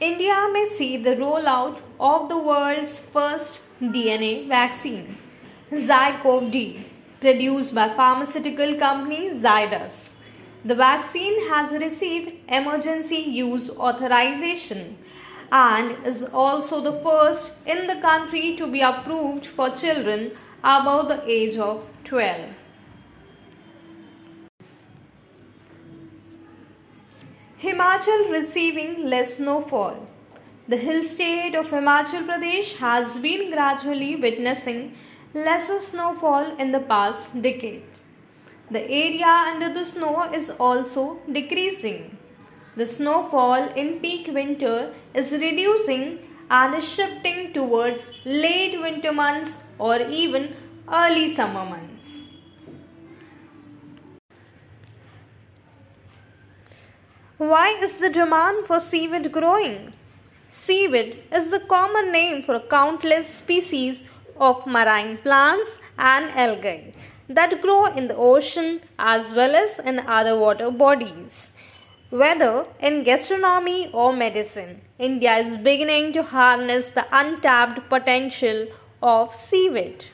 India may see the rollout of the world's first DNA vaccine, ZyCoV-D, produced by pharmaceutical company Zydus. The vaccine has received emergency use authorization and is also the first in the country to be approved for children above the age of 12. Himachal receiving less snowfall. The hill state of Himachal Pradesh has been gradually witnessing lesser snowfall in the past decade. The area under the snow is also decreasing. The snowfall in peak winter is reducing and is shifting towards late winter months or even early summer months. Why is the demand for seaweed growing? Seaweed is the common name for countless species of marine plants and algae that grow in the ocean as well as in other water bodies. Whether in gastronomy or medicine, India is beginning to harness the untapped potential of seaweed.